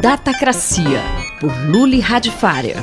Datacracia, por Luli Radifária.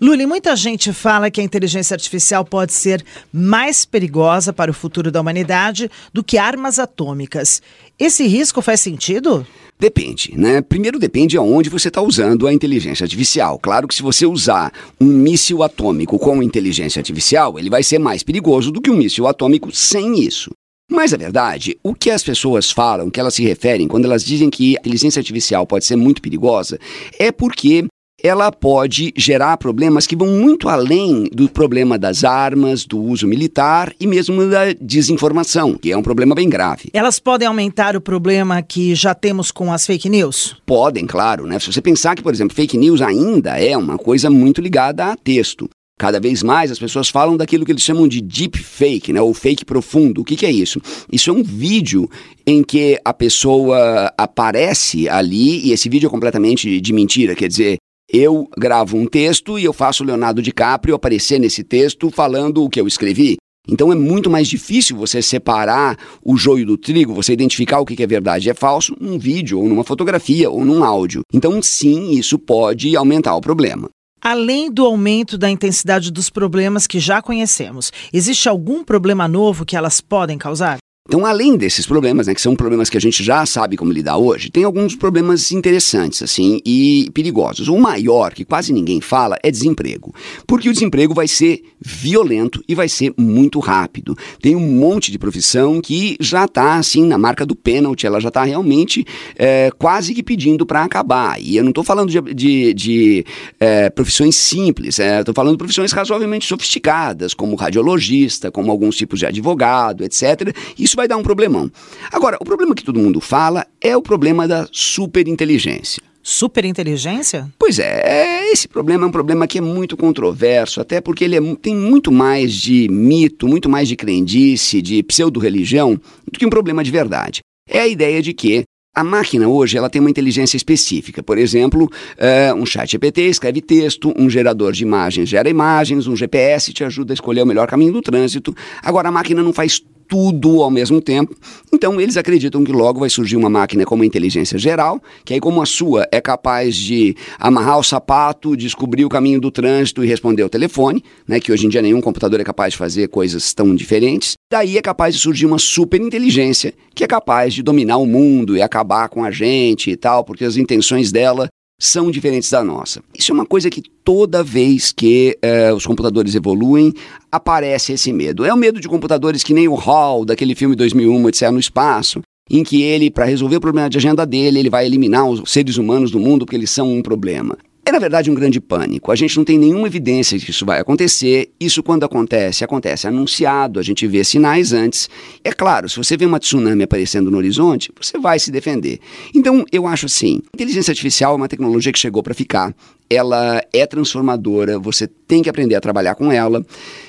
Luli, muita gente fala que a inteligência artificial pode ser mais perigosa para o futuro da humanidade do que armas atômicas. Esse risco faz sentido? Depende, né? Primeiro depende aonde você está usando a inteligência artificial. Claro que se você usar um míssil atômico com inteligência artificial, ele vai ser mais perigoso do que um míssil atômico sem isso. Mas a verdade, o que as pessoas falam, que elas se referem quando elas dizem que a inteligência artificial pode ser muito perigosa, é porque ela pode gerar problemas que vão muito além do problema das armas, do uso militar e mesmo da desinformação, que é um problema bem grave. Elas podem aumentar o problema que já temos com as fake news? Podem, claro, né? Se você pensar que, por exemplo, fake news ainda é uma coisa muito ligada a texto. Cada vez mais as pessoas falam daquilo que eles chamam de deep fake, né, ou fake profundo. O que, que, é isso? Isso é um vídeo em que a pessoa aparece ali e esse vídeo é completamente de mentira. Quer dizer, eu gravo um texto e eu faço o Leonardo DiCaprio aparecer nesse texto falando o que eu escrevi. Então é muito mais difícil você separar o joio do trigo, você identificar o que é verdade e é falso num vídeo, ou numa fotografia, ou num áudio. Então, sim, isso pode aumentar o problema. Além do aumento da intensidade dos problemas que já conhecemos, existe algum problema novo que elas podem causar? Então, além desses problemas, né, que são problemas que a gente já sabe como lidar hoje, tem alguns problemas interessantes, assim, e perigosos. O maior, que quase ninguém fala, é desemprego. Porque o desemprego vai ser violento e vai ser muito rápido. Tem um monte de profissão que já está, assim, na marca do pênalti, ela já está realmente é, quase que pedindo para acabar. E eu não estou falando de, de, de é, profissões simples, estou é, falando de profissões razoavelmente sofisticadas, como radiologista, como alguns tipos de advogado, etc. Isso isso vai dar um problemão. Agora, o problema que todo mundo fala é o problema da superinteligência. Superinteligência? Pois é, esse problema é um problema que é muito controverso, até porque ele é, tem muito mais de mito, muito mais de crendice, de pseudo-religião, do que um problema de verdade. É a ideia de que a máquina hoje ela tem uma inteligência específica. Por exemplo, uh, um chat GPT escreve texto, um gerador de imagens gera imagens, um GPS te ajuda a escolher o melhor caminho do trânsito. Agora, a máquina não faz tudo ao mesmo tempo. Então eles acreditam que logo vai surgir uma máquina com uma inteligência geral, que aí como a sua é capaz de amarrar o sapato, descobrir o caminho do trânsito e responder ao telefone, né, que hoje em dia nenhum computador é capaz de fazer coisas tão diferentes. Daí é capaz de surgir uma super inteligência que é capaz de dominar o mundo e acabar com a gente e tal, porque as intenções dela são diferentes da nossa. Isso é uma coisa que toda vez que eh, os computadores evoluem, aparece esse medo. É o medo de computadores que nem o Hall, daquele filme 2001, Odisseia no Espaço, em que ele, para resolver o problema de agenda dele, ele vai eliminar os seres humanos do mundo porque eles são um problema. É, na verdade, um grande pânico. A gente não tem nenhuma evidência de que isso vai acontecer. Isso, quando acontece, acontece anunciado, a gente vê sinais antes. É claro, se você vê uma tsunami aparecendo no horizonte, você vai se defender. Então, eu acho assim: inteligência artificial é uma tecnologia que chegou para ficar ela é transformadora, você tem que aprender a trabalhar com ela.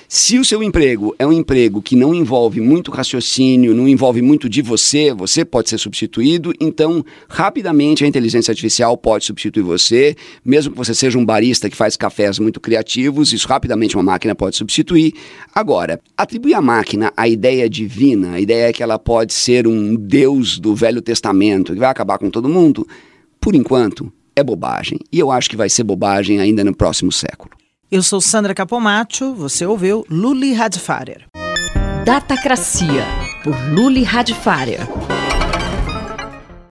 Se o seu emprego é um emprego que não envolve muito raciocínio, não envolve muito de você, você pode ser substituído, então rapidamente a inteligência artificial pode substituir você, mesmo que você seja um barista que faz cafés muito criativos, isso rapidamente uma máquina pode substituir. Agora, atribuir à máquina a ideia divina, a ideia que ela pode ser um deus do Velho Testamento, que vai acabar com todo mundo, por enquanto, é bobagem. E eu acho que vai ser bobagem ainda no próximo século. Eu sou Sandra Capomatto, você ouviu Luli Radfarer. Datacracia, por Luli Radfarer.